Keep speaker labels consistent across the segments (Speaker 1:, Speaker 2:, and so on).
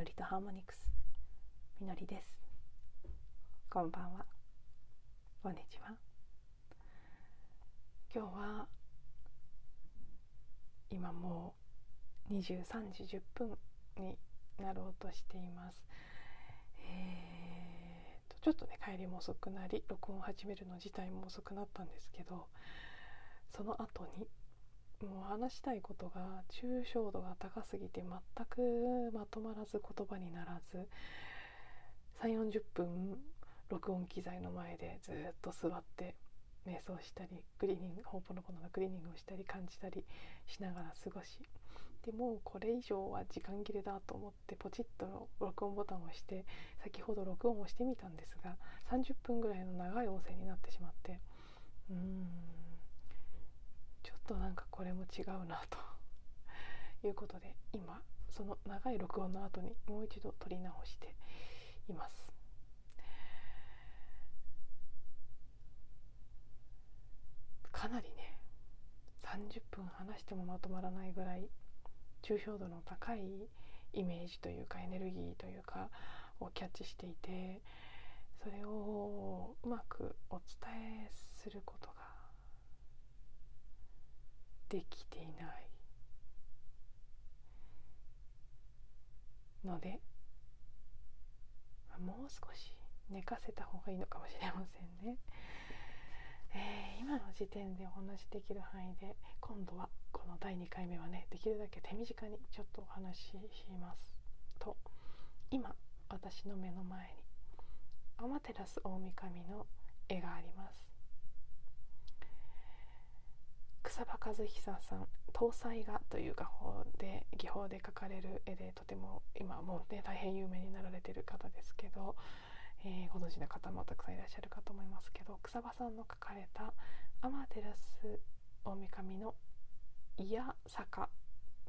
Speaker 1: のりとハーモニクス。みのりです。こんばんは。こんにちは。今日は今もう23時10分になろうとしています。えー、とちょっとね帰りも遅くなり録音を始めるの自体も遅くなったんですけどその後にもう話したいことが抽象度が高すぎて全くまとまらず言葉にならず3 4 0分録音機材の前でずっと座って瞑想したりクリーニングホーポノポノのクリーニングをしたり感じたりしながら過ごしでもうこれ以上は時間切れだと思ってポチッと録音ボタンを押して先ほど録音をしてみたんですが30分ぐらいの長い音声になってしまってうーん。となんかこれも違うなと。いうことで今その長い録音の後にもう一度撮り直しています。かなりね30分話してもまとまらないぐらい抽象度の高いイメージというかエネルギーというかをキャッチしていてそれをうまくお伝えすることできていないのでもう少し寝かせた方がいいのかもしれませんね。えー、今の時点でお話しできる範囲で今度はこの第2回目はねできるだけ手短にちょっとお話ししますと今私の目の前に天照大神の絵があります草場和久さん「搭載画」という画法で技法で描かれる絵でとても今もうね大変有名になられてる方ですけどえー、ご存知の方もたくさんいらっしゃるかと思いますけど草場さんの書かれた天照大神の「いや坂」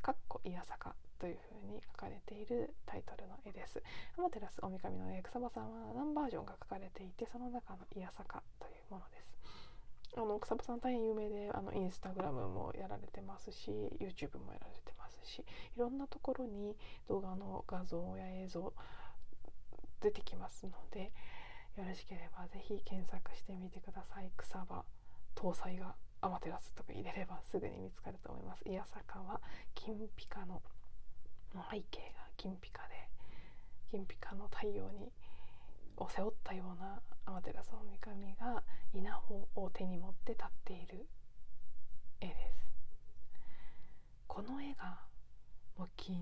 Speaker 1: かっこ「いや坂」というふうに書かれているタイトルの絵です。天照大神の絵草場さんは何バージョンが書かれていてその中の「いや坂」というものです。あの草場さん大変有名であのインスタグラムもやられてますし YouTube もやられてますしいろんなところに動画の画像や映像出てきますのでよろしければ是非検索してみてください。草場搭載がアマテラスとか入れればすぐに見つかると思います。いやさかは金ピカの背景が金ピカで金ピカの太陽にを背負ったようなアマテラス大神が稲穂を手に持って立っている絵ですこの絵がもう昨日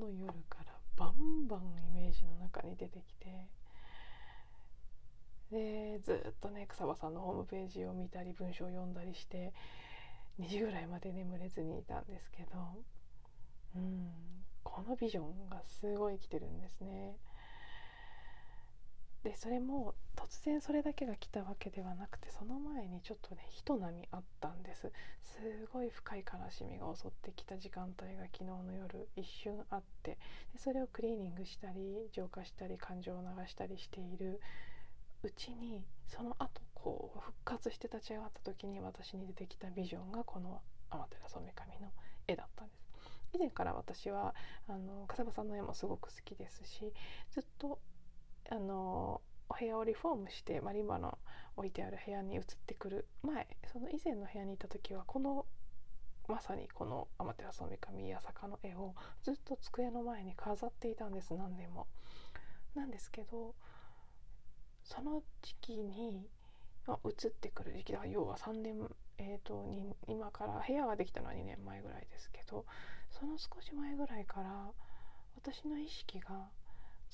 Speaker 1: の夜からバンバンイメージの中に出てきてでずっとね草場さんのホームページを見たり文章を読んだりして2時ぐらいまで眠れずにいたんですけどうんこのビジョンがすごい来てるんですね。でそれも突然それだけが来たわけではなくてその前にちょっとねひと波あったんです。すごい深い悲しみが襲ってきた時間帯が昨日の夜一瞬あって。でそれをクリーニングしたり浄化したり感情を流したりしている。うちにその後こう復活して立ち上がった時に私に出てきたビジョンがこの天照染神の絵だったんです。以前から私はあの笠場さんの絵もすごく好きですしずっとあのお部屋をリフォームして、まあ、今の置いてある部屋に移ってくる前その以前の部屋にいた時はこのまさにこの天照大神や坂の絵をずっと机の前に飾っていたんです何年も。なんですけどその時期に、まあ、移ってくる時期だ要は3年、えーと、に今から部屋ができたのは2年前ぐらいですけどその少し前ぐらいから私の意識が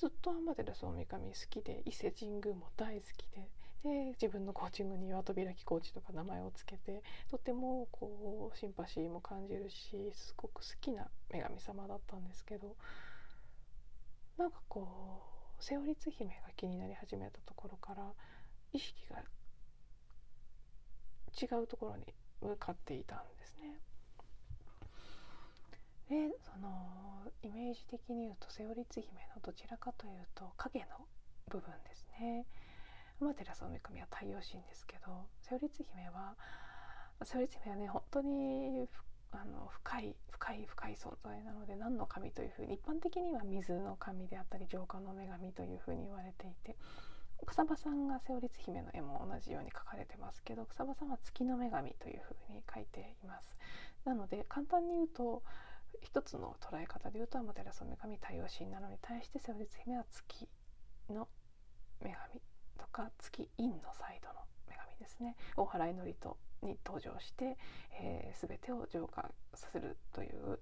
Speaker 1: ずっと天照大神好きで伊勢神宮も大好きでで自分のコーチングに岩戸開きコーチとか名前を付けてとてもこうシンパシーも感じるしすごく好きな女神様だったんですけどなんかこうセオリツ姫が気になり始めたところから意識が違うところに向かっていたんですね。でそのイメージ的に言うとセオリツ姫のどちらかというと影の部分ですね。天照大神は太陽神ですけどセオリツ姫はセオリツ姫はね本当にあの深い深い深い存在なので何の神というふうに一般的には水の神であったり浄化の女神というふうに言われていて草場さんが瀬尾律姫の絵も同じように描かれてますけど草場さんは月の女神というふうに描いています。なので簡単に言うと一つの捉え方でいうとアマテラス女神太陽神なのに対して瀬尾律姫は月の女神とか月陰のサイドの女神ですね。大原祈りとに登場して、えー、全てを浄化するという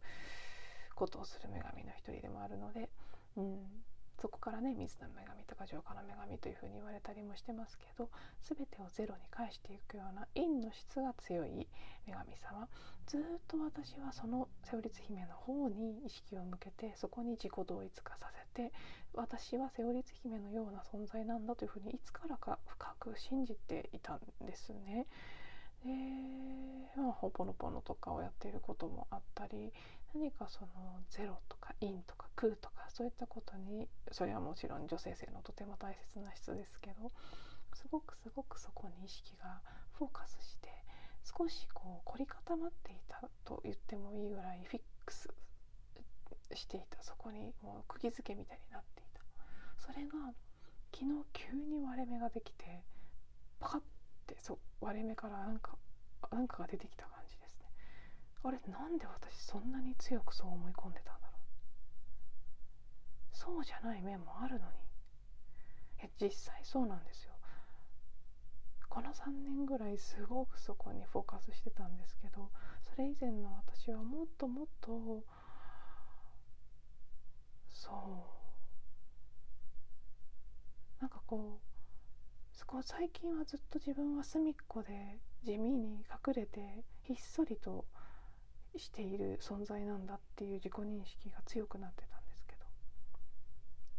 Speaker 1: ことをする女神の一人でもあるので、うん、そこからね水の女神とか浄化の女神というふうに言われたりもしてますけど全てをゼロに返していくような陰の質が強い女神様ずっと私はその瀬尾律姫の方に意識を向けてそこに自己同一化させて私は瀬尾律姫のような存在なんだというふうにいつからか深く信じていたんですね。で、まあ、ほぽのぽのとかをやっていることもあったり何かそのゼロとかインとか空とかそういったことにそれはもちろん女性性のとても大切な質ですけどすごくすごくそこに意識がフォーカスして少しこう凝り固まっていたと言ってもいいぐらいフィックスしていたそこにもう釘付けみたいになっていた。それが昨日急に割れ目ができてパカッてそう割れ目からなんかなんかが出てきた感じですねあれなんで私そんなに強くそう思い込んでたんだろう？そうじゃない面もあるのに。え実際そうなんですよ。この3年ぐらいすごくそこにフォーカスしてたんですけどそれ以前の私はもっともっとそう。なんかこうそこ最近はずっと自分は隅っこで地味に隠れてひっそりとしている存在なんだっていう自己認識が強くなってたんですけ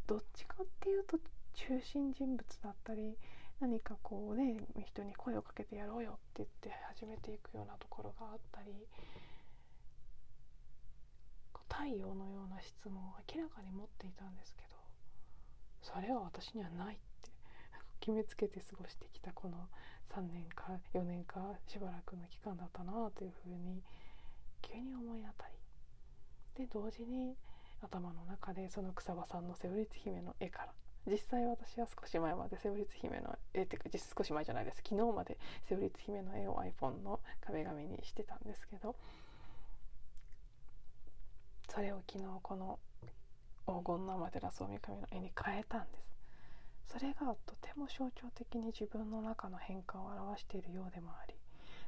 Speaker 1: どどっちかっていうと中心人物だったり何かこうね人に声をかけてやろうよって言って始めていくようなところがあったり太陽のような質問を明らかに持っていたんですけどそれは私にはないって決めつけて過ごしてきたこの3年か4年かしばらくの期間だったなというふうに急に思い当たり。で同時に頭の中でその草場さんの瀬尾律姫の絵から。実際私は少し前まで瀬尾律姫の絵っていうか実少し前じゃないです。昨日まで瀬尾律姫の絵を iPhone の壁紙にしてたんですけどそれを昨日この黄金の天照大神の絵に変えたんです。それがとても象徴的に自分の中の変化を表しているようでもあり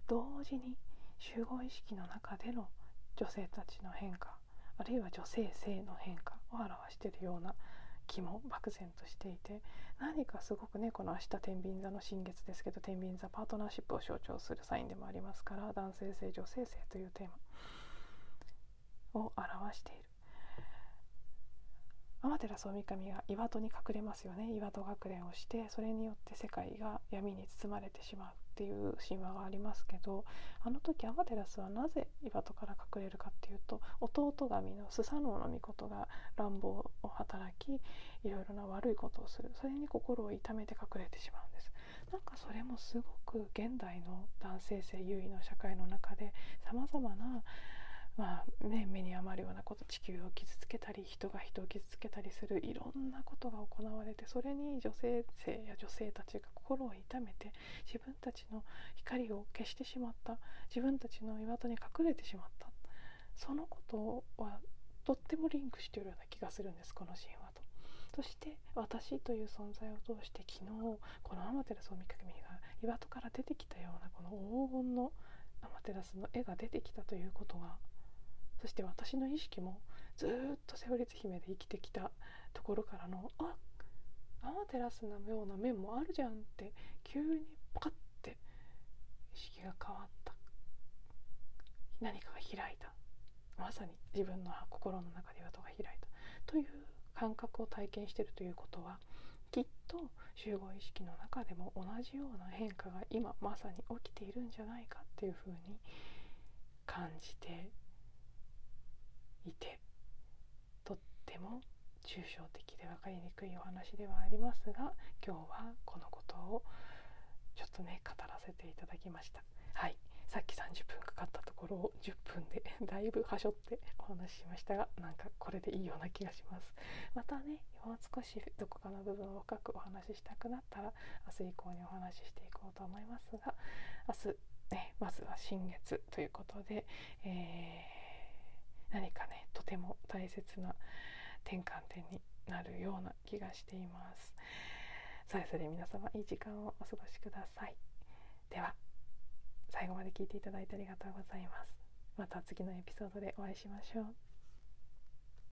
Speaker 1: 同時に集合意識の中での女性たちの変化あるいは女性性の変化を表しているような気も漠然としていて何かすごくねこの明日天秤座の新月ですけど天秤座パートナーシップを象徴するサインでもありますから男性性女性性というテーマを表している。天照大神が岩戸に隠れますよね。岩戸隠れをしてそれによって世界が闇に包まれてしまうっていう神話がありますけどあの時天照はなぜ岩戸から隠れるかっていうと弟神のスサノオノミコトが乱暴を働きいろいろな悪いことをする。それに心を痛めて隠れてしまうんです。なんかそれもすごく現代の男性性優位の社会の中でさまざまなまあね、目に余るようなこと地球を傷つけたり人が人を傷つけたりするいろんなことが行われてそれに女性性や女性たちが心を痛めて自分たちの光を消してしまった自分たちの岩戸に隠れてしまったそのことはとってもリンクしているような気がするんですこの神話と。そして私という存在を通して昨日この天照大神が岩戸から出てきたようなこの黄金の天照の絵が出てきたということがそして私の意識もずっと瀬尾律姫で生きてきたところからのあアマテラスのような面もあるじゃんって急にパカッて意識が変わった。何かが開いた。まさに自分の心の中で岩戸が開いた。という感覚を体験しているということはきっと集合意識の中でも同じような変化が今まさに起きているんじゃないかっていうふうに感じていてとっても抽象的で分かりにくいお話ではありますが今日はこのことをちょっとね語らせていただきました。はいさっき30分かかったところを10分で だいぶはしょってお話ししましたがなんかこれでいいような気がしますまたねもう少しどこかの部分を深くお話ししたくなったら明日以降にお話ししていこうと思いますが明日、ね、まずは新月ということで、えー、何かねとても大切な転換点になるような気がしています。それぞれ皆様いい時間をお過ごしください。では最後まで聞いていただいてありがとうございます。また次のエピソードでお会いしましょう。